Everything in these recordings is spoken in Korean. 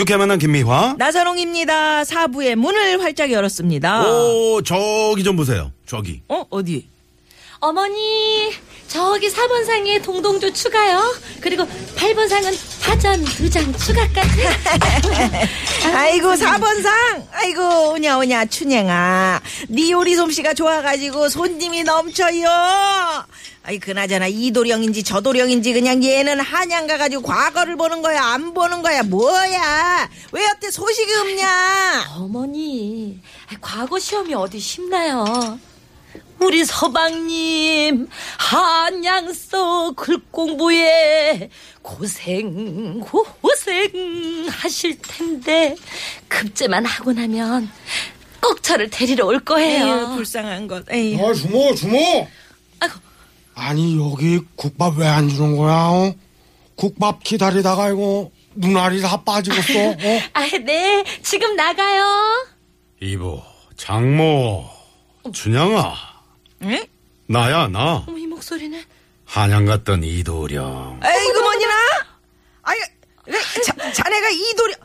유쾌한 만남 김미화. 나선홍입니다. 사부의 문을 활짝 열었습니다. 오, 저기 좀 보세요. 저기. 어 어디? 어머니, 저기 4번 상에 동동주 추가요. 그리고 8번 상은 파전 두 장 추가까지. 아이고 4번 상. 아이고 오냐 오냐 춘행아. 네 요리 솜씨가 좋아가지고 손님이 넘쳐요. 아이 그나저나 이 도령인지 저 도령인지 그냥 얘는 한양 가가지고 과거를 보는 거야 안 보는 거야 뭐야 왜 여태 소식이 없냐 어머니, 과거 시험이 어디 쉽나요? 우리 서방님, 한양서 글공부에 고생, 고생 하실 텐데, 급제만 하고 나면 꼭 저를 데리러 올 거예요. 에휴 불쌍한 것 에휴. 아, 주모, 주모! 아이고. 아니, 여기 국밥 왜 안 주는 거야, 어? 국밥 기다리다가 이거 눈알이 다 빠지겠어, 어? 아, 네, 지금 나가요. 이보, 장모, 춘향아. 응? 나야, 나. 어머, 이 목소리는. 한양 갔던 이도령. 에이그 뭐니나? 아이, 왜 자, 자네가 이도령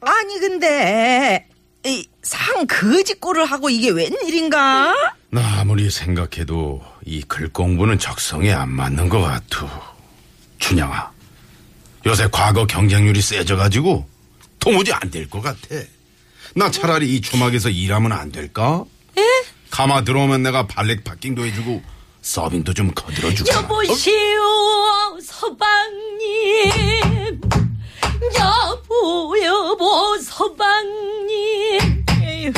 아니 근데 이 상 거짓골을 하고 이게 웬일인가? 나 아무리 생각해도 이 글 공부는 적성에 안 맞는 것 같투. 춘향아. 요새 과거 경쟁률이 세져가지고 도무지 안 될 것 같아. 나 차라리 이 주막에서 일하면 안 될까? 예? 가마 들어오면 내가 발렉 파킹도 해주고 서빙도 좀 거들어주고. 여보시오, 서방님. 여보, 여보, 서방님. 에휴,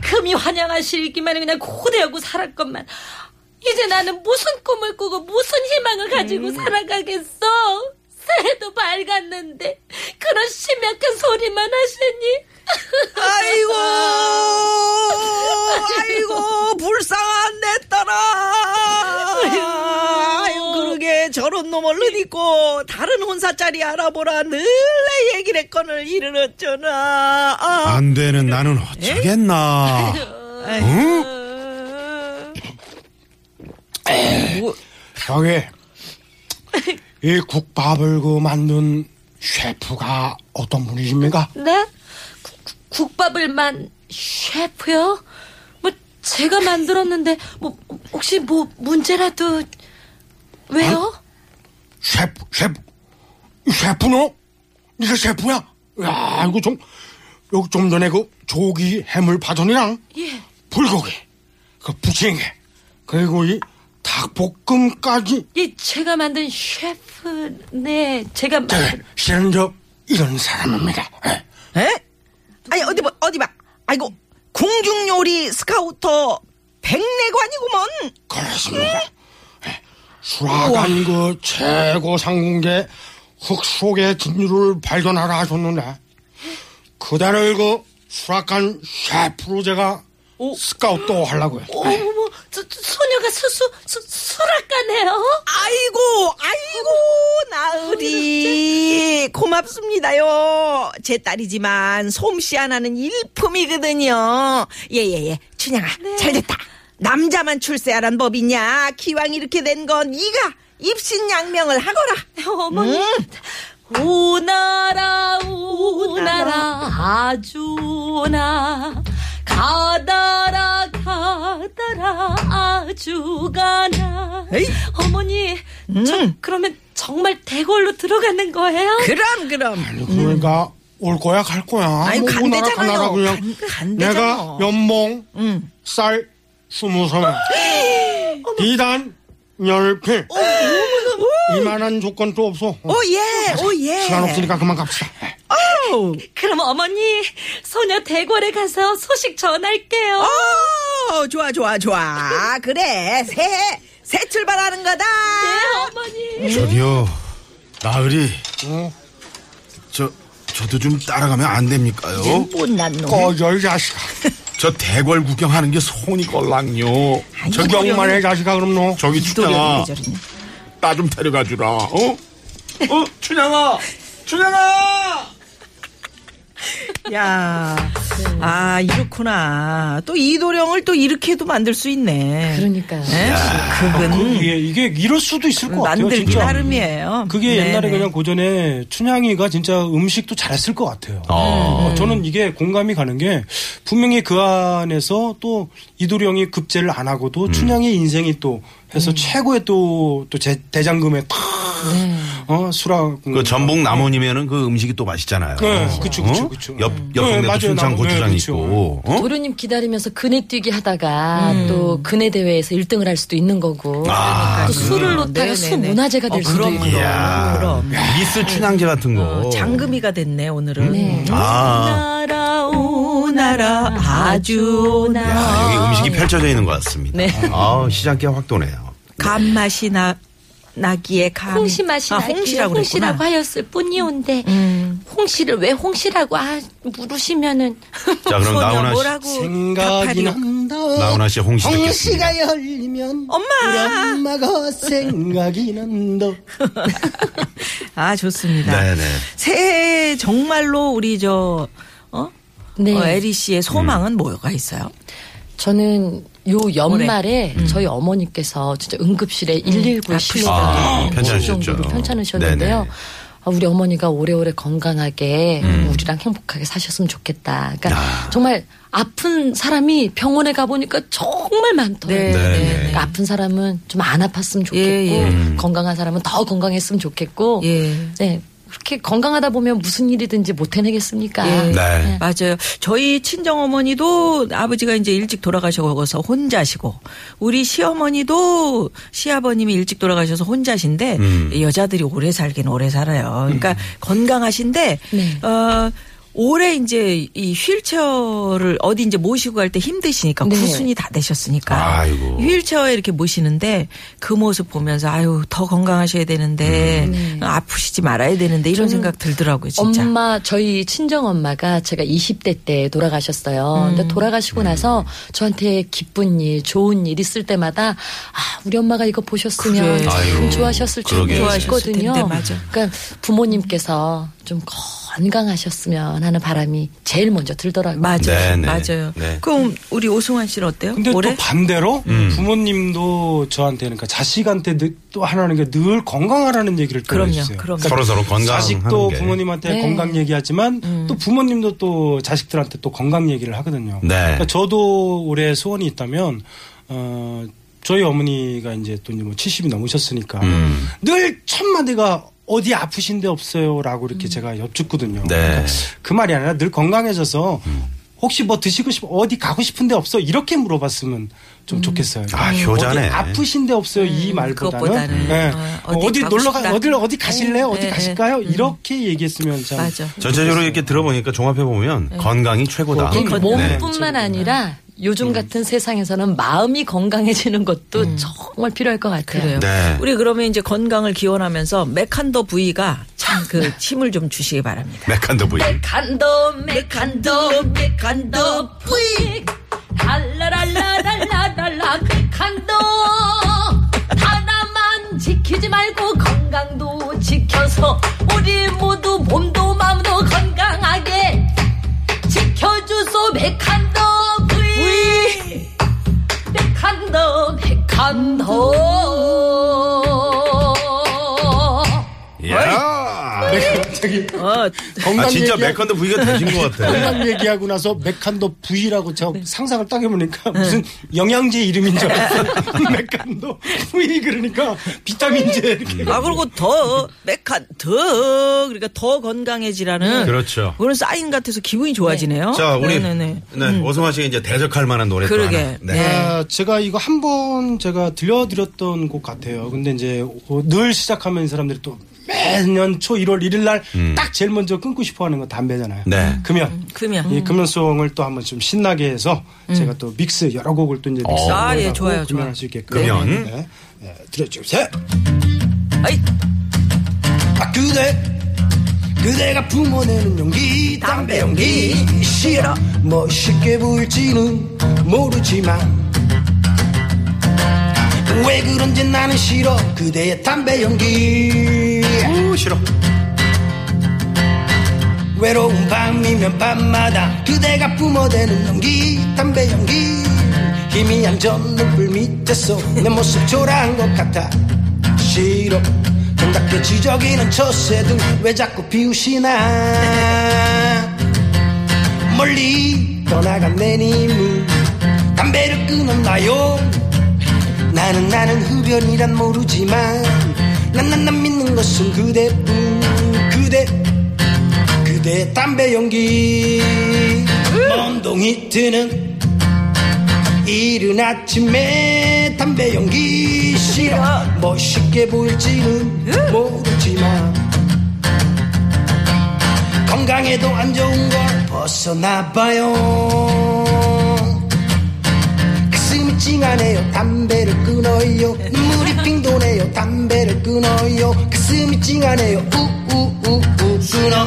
금이 환영하시기만 그냥 고대하고 살았건만. 이제 나는 무슨 꿈을 꾸고 무슨 희망을 가지고 살아가겠어? 새해도 밝았는데 그런 심약한 소리만 하시니 아이고, 아이고 불쌍한 내 딸아. 그러게 저런 놈을 넣고 다른 혼사짜리 알아보라 늘 내 얘기를 했거늘 이를 어쩌나. 아. 안 되는 나는 어쩌겠나. 응? 저기, 이 국밥을 그 만든 셰프가 어떤 분이십니까? 네? 국- 국- 국밥을 만 셰프요? 뭐 제가 만들었는데 뭐 혹시 뭐 문제라도 왜요? 셰프, 셰프, 셰프노? 네가 셰프야? 야, 이거 좀, 여기 좀 전에 그 조기 해물 파전이랑 예. 불고기, 그 부침개, 그리고 이 닭볶음까지. 예, 제가 만든 셰프 네 제가 저, 만든 실은 저, 이런 사람입니다. 예. 에? 아니 어디 봐 어디 봐. 아이고 궁중 요리 스카우터 백내관이구먼. 그렇습니다. 예. 수락한 그 최고 상공계 흙 속의 진유를 발견하라 하셨는데 그대를 그 수락한 셰프로 제가 스카우트 하려고요. 저, 저 소녀가 수수 수, 수락가네요. 아이고, 아이고, 나으리. 고맙습니다요. 제 딸이지만 솜씨 하나는 일품이거든요. 예, 예, 예. 춘향아, 잘 됐다. 남자만 출세하란 법 있냐? 기왕 이렇게 된 건 네가 입신양명을 하거라. 어머니. 오나라 오나라 아주나 아 주가나 에이. 어머니 저 그러면 정말 대궐로 들어가는 거예요? 그럼, 그럼. 아니, 그러니까 올 거야 갈 거야. 아이고, 뭐 오나라 간대잖아요. 가나라 그냥 간- 간대잖아. 내가 연봉 응. 쌀 스무 섬에 비단 열필 이만한 조건 또 없어. 어, 오, 예, 오, 예. 시간 없으니까 그만 갑시다. 예. 오, 그럼 어머니 소녀 대궐에 가서 소식 전할게요. 오, 좋아, 좋아, 좋아. 그래, 새해, 새 출발하는 거다. 네 어머니. 저기요, 나으리. 어? 저, 저 저도 좀 따라가면 안 됩니까요? 못난 놈. 꺼져, 이 자식아. 저 대궐 구경하는 게 손이 걸랑요. 저기 구경만 해, 자식아, 그럼 너. 저기 춘향아. 나 좀 데려가 주라. 어? 어 춘향아 춘향아. 야, 아 이렇구나. 또 이도령을 또 이렇게도 만들 수 있네. 그러니까요. 예? 그건 이게, 이게 이럴 수도 있을 것 같아요, 만들기 진짜. 나름이에요. 그게 네네. 옛날에 그냥 고전에 춘향이가 진짜 음식도 잘했을 것 같아요. 어, 저는 이게 공감이 가는 게 분명히 그 안에서 또 이도령이 급제를 안 하고도 춘향의 인생이 또 해서 최고의 또, 또 제- 대장금에 탁, 어, 수락. 그 전복 남원이면은 그 음식이 또 맛있잖아요. 네, 그쵸, 그쵸, 어? 그쵸. 옆 네, 옆동네도 맞아요. 순창 남- 고추장 네. 있고. 어? 도련님 기다리면서 그네 뛰기 하다가 또 그네 대회에서 1등을 할 수도 있는 거고 아, 또 그- 술을 놓다가 네네네. 수 문화재가 될 어, 수도 그럼, 있고 이야, 그럼. 미스 춘향제 같은 거. 어, 장금이가 됐네 오늘은. 네. 아, 나라 오나라 아주 야, 나 여기 음식이 펼쳐져 있는 것 같습니다. 네. 아, 시장기가 확 도네요. 감맛이 나 나기에 감. 홍시 맛이 아, 홍시라고. 홍시라고 하였을 뿐이온데 음. 홍시를 왜 홍시라고 아 물으시면은 자, 그럼 나훈아 씨, 생각이? 난다. 나훈아 씨 홍시 듣겠습니다. 홍시가 열리면 엄마! 우리 엄마가 생각이 난다. 아 좋습니다. 네네. 새해 정말로 우리 저 어? 네 어, 에리 씨의 음. 소망은 뭐가 있어요? 저는 요 연말에 저희 어머니께서 진짜 응급실에 119 아프시다. 실려가 아, 편찮으셨죠. 정도로 편찮으셨는데요. 네네. 아, 우리 어머니가 오래오래 건강하게 우리랑 행복하게 사셨으면 좋겠다. 그러니까 음. 아. 정말 아픈 사람이 병원에 가보니까 정말 많더라고요. 네, 네네. 그러니까 아픈 사람은 좀 안 아팠으면 좋겠고 예, 예. 음. 건강한 사람은 더 건강했으면 좋겠고 예. 네, 그렇게 건강하다 보면 무슨 일이든지 못 해내겠습니까? 예. 네. 맞아요. 저희 친정 어머니도 아버지가 이제 일찍 돌아가셔서 혼자시고 우리 시어머니도 시아버님이 일찍 돌아가셔서 혼자신데 음. 여자들이 오래 살긴 오래 살아요. 그러니까 건강하신데 네. 어 올해 이제 이 휠체어를 어디 이제 모시고 갈 때 힘드시니까 네. 구순이 다 되셨으니까 아이고. 휠체어에 이렇게 모시는데 그 모습 보면서 아유 더 건강하셔야 되는데 네. 아프시지 말아야 되는데 이런 생각 들더라고요 진짜. 엄마 저희 친정 엄마가 제가 20대 때 돌아가셨어요. 음. 근데 돌아가시고 나서 저한테 기쁜 일, 좋은 일 있을 때마다 아 우리 엄마가 이거 보셨으면 그래. 참 좋아하셨을. 텐데, 맞아. 그러니까 부모님께서 좀 건강하셨으면 하는 바람이 제일 먼저 들더라고요. 맞아요. 네, 네. 맞아요. 네. 그럼 우리 오승환 씨는 어때요? 근데 올해? 또 반대로 음. 부모님도 저한테는 그러니까 자식한테 늘- 또 하나는 게 늘 건강하라는 얘기를 또 그럼요, 해주세요. 그럼요. 서로 서로 건강하는 자식도 게. 부모님한테 네. 건강 얘기하지만 음. 또 부모님도 또 자식들한테 또 건강 얘기를 하거든요. 네. 그러니까 저도 올해 소원이 있다면 어 저희 어머니가 이제 또 이제 뭐 70이 넘으셨으니까 음. 늘 첫마디가 어디 아프신 데 없어요라고 이렇게 제가 여쭙거든요. 네. 그러니까 그 말이 아니라 늘 건강해져서 혹시 뭐 드시고 싶어 어디 가고 싶은 데 없어 이렇게 물어봤으면 좀 좋겠어요. 아, 효자네. 어디 아프신 데 없어요 이 말보다는. 네. 어, 어디, 어디 가고 놀러 가. 어디 어디 가실래요? 음, 어디 네, 가실까요? 네. 이렇게 얘기했으면 참 맞아. 전체적으로 이렇게 들어보니까 종합해 보면 건강이 최고다. 네. 그러니까 건- 네. 몸뿐만 아니라 요즘 같은 세상에서는 마음이 건강해지는 것도 정말 필요할 것 같아요. 그래요. 네. 우리 그러면 이제 건강을 기원하면서 메칸더 V가 참 그 힘을 좀 주시기 바랍니다. 메칸더 V. 메칸더 메칸더 메칸더 V 달라랄라랄라랄라 메칸도 하나만 지키지 말고 건강도 지켜서 우리 모두 몸도 마음도 건강하게 어, 건강 아 진짜 메칸더 부위가 되신 것 같아. 건강 얘기하고 나서 메칸도 부위라고 저 네. 상상을 딱 해보니까 무슨 영양제 이름인 줄 알았어요. 메칸도 부위 그러니까 비타민제 이렇게. 아 그리고 더 메칸 더 그러니까 더 건강해지라는 그렇죠. 그런 사인 같아서 기분이 좋아지네요. 자, 우리 네네네. 네, 오승환 씨가 이제 대적할 만한 노래 또 그러게. 하나. 네. 네. 아, 제가 이거 한 번 제가 들려드렸던 곡 같아요. 근데 이제 어, 늘 시작하면 이 사람들이 또 매년 초 1월 1일 날 딱 제일 먼저 끊고 싶어 하는 건 담배잖아요. 음. 네. 금연. 금연. 이 금연송을 또 한번 좀 신나게 해서 제가 또 믹스 여러 곡을 또 이제 믹스 어. 아, 예, 좋아요, 금연할 좋아요. 수 있게끔. 금연. 네. 네, 들어주세요. 아이 아 그대 그대가 뿜어내는 연기 담배 연기 싫어 멋있게 보일지는 모르지만 왜 그런지 나는 싫어 그대의 담배 연기 오, 싫어. 외로운 밤이면 밤마다 그대가 뿜어대는 연기 담배 연기. 희미한 저 눈불 밑에서 내 모습 초라한 것 같아. 싫어. 정답게 지저귀는 저 새등 왜 자꾸 피우시나. 멀리 떠나간 내 님을 담배를 끊었나요? 나는 나는 흡연이란 모르지만 난난난 믿는 것은 그대뿐 그대 그대 담배 연기. 먼동이 트는 이른 아침에 담배 연기. 싫어. 멋있게 보일지는 모르지만 건강에도 안 좋은 걸 벗어나봐요. 가슴이 찡하네요. 담배를 끊어요. 눈물이 빙 도네요 담배를 끊어요 가슴이 찡하네요 우우우우 끊어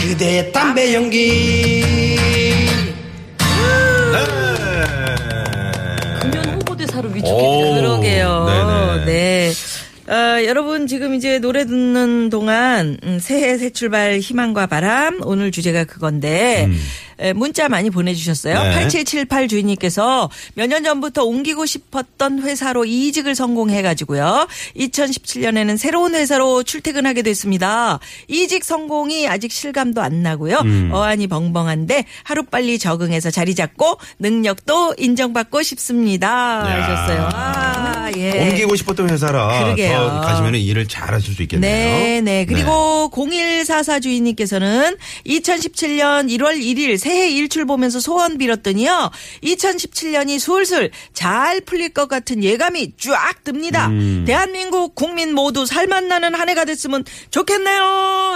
그대의 담배 연기 금연 홍보대사로 오. 위촉했죠. 그러게요. 네네. 네. 어, 여러분 지금 이제 노래 듣는 동안 음, 새해 새 출발 희망과 바람 오늘 주제가 그건데 에, 문자 많이 보내주셨어요. 음. 네. 8778 주인님께서 몇 년 전부터 옮기고 싶었던 회사로 이직을 성공해가지고요. 2017년에는 새로운 회사로 출퇴근하게 됐습니다. 이직 성공이 아직 실감도 안 나고요. 음. 어안이 벙벙한데 하루빨리 적응해서 자리 잡고 능력도 인정받고 싶습니다. 하셨어요. 아, 예. 옮기고 싶었던 회사라 그러게요. 더 가시면 일을 잘 하실 수 있겠네요. 네, 네. 그리고 0144 주인님께서는 2017년 1월 1일 새해 일출 보면서 소원 빌었더니요. 2017년이 술술 잘 풀릴 것 같은 예감이 쫙 듭니다. 음. 대한민국 국민 모두 살맛나는 한 해가 됐으면 좋겠네요.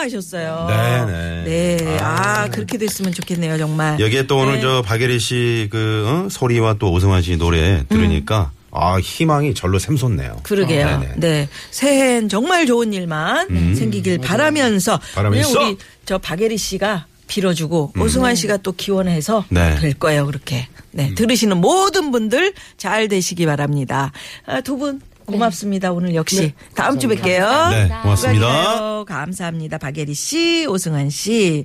하셨어요. 네, 네. 네. 아, 그렇게 됐으면 좋겠네요, 정말. 여기에 또 오늘 네. 저 박예리 씨그 어? 소리와 또 오승환 씨 노래 들으니까 아 희망이 절로 샘솟네요. 음. 그러게요. 어, 네네. 네. 새해엔 정말 좋은 일만 생기길 바라면서. 바라면서. 왜냐면 우리 저 박예리 씨가 빌어주고 오승환 씨가 또 기원해서 네. 될 거예요. 그렇게. 네. 들으시는 모든 분들 잘 되시기 바랍니다. 아, 두분 고맙습니다. 오늘 역시 다음 주 뵐게요. 네, 고맙습니다. 수고하세요. 감사합니다. 박예리 씨, 오승환 씨.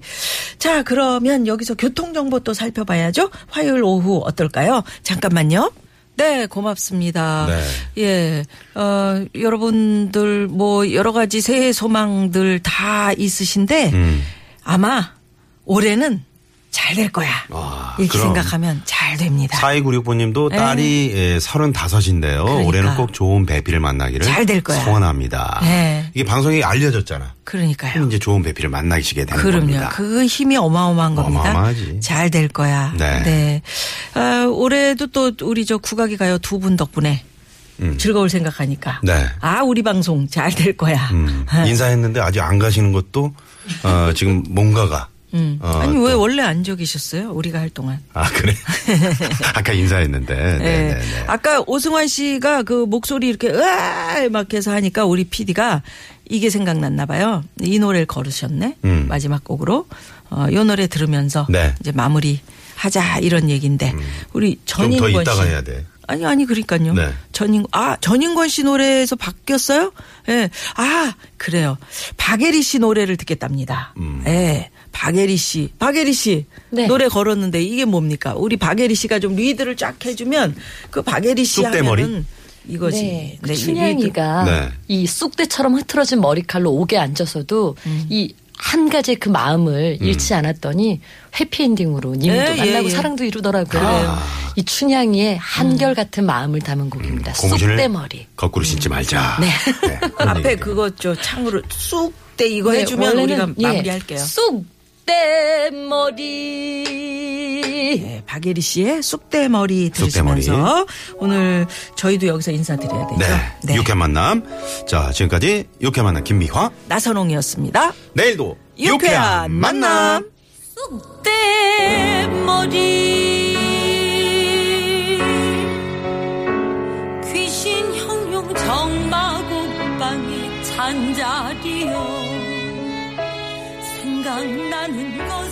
자, 그러면 여기서 교통 정보 또 살펴봐야죠. 화요일 오후 어떨까요? 잠깐만요. 네, 고맙습니다. 네. 예, 어, 여러분들 뭐 여러 가지 새해 소망들 다 있으신데 음. 아마 올해는 잘 될 거야. 아, 이렇게 그럼. 생각하면 잘 됩니다. 4296번님도 네. 딸이 예, 35인데요. 그러니까. 올해는 꼭 좋은 배필을 만나기를 잘 될 거야. 소원합니다. 네. 이게 방송에 알려졌잖아. 그러니까요. 그럼 이제 좋은 배필을 만나시게 되는 그럼요. 겁니다. 그 힘이 어마어마한 겁니다. 어마어마하지. 잘 될 거야. 네. 아, 올해도 또 우리 저 국악이 가요 두 분 덕분에 음. 즐거울 생각하니까. 네. 아, 우리 방송 잘 될 거야. 음, 인사했는데 아직 안 가시는 것도 어, 지금 뭔가가 음. 어, 아니, 왜 또- 원래 안 적이셨어요? 우리가 할 동안. 아 그래 아까 인사했는데 네. 네네네 아까 오승환 씨가 그 목소리 이렇게 으아 막 해서 하니까 우리 PD가 이게 생각났나 봐요. 이 노래를 걸으셨네. 음. 마지막 곡으로. 어, 요 노래 들으면서 네. 이제 마무리 하자 이런 얘기인데 우리 좀더 전인권 이따가 씨. 해야 돼. 아니 아니 그러니까요. 네. 전인 아 전인권 씨 노래에서 바뀌었어요? 예. 아 그래요. 박예리 씨 노래를 듣겠답니다. 음. 예. 박예리 씨, 박예리 씨 네. 노래 걸었는데 이게 뭡니까? 우리 박예리 씨가 좀 리드를 쫙 해주면 그 박예리 씨 쑥대머리? 하면은 이거지. 네, 그 네, 이 춘향이가 네. 이 쑥대처럼 흐트러진 머리칼로 옥에 앉아서도 이한 가지의 그 마음을 잃지 않았더니 해피엔딩으로 님도 예, 예, 만나고 예. 사랑도 이루더라고요. 그래요. 이 춘향이의 한결 같은 마음을 담은 곡입니다. 공신을 쑥대머리. 거꾸로 신지 말자. 네. 그런 앞에. 그거 저 창으로 쑥대 이거 네, 해주면 우리가 예, 마무리할게요. 쑥 대머리. 네, 박예리 씨의 쑥대머리 들으시면서 오늘 저희도 여기서 인사드려야 되죠. 네. 육회 만남. 자, 지금까지 육회 만남 김미화. 나선홍이었습니다. 내일도 유쾌한 만남. 쑥대머리. 귀신 형용 정마곡방의 잔자리여 생각나는 것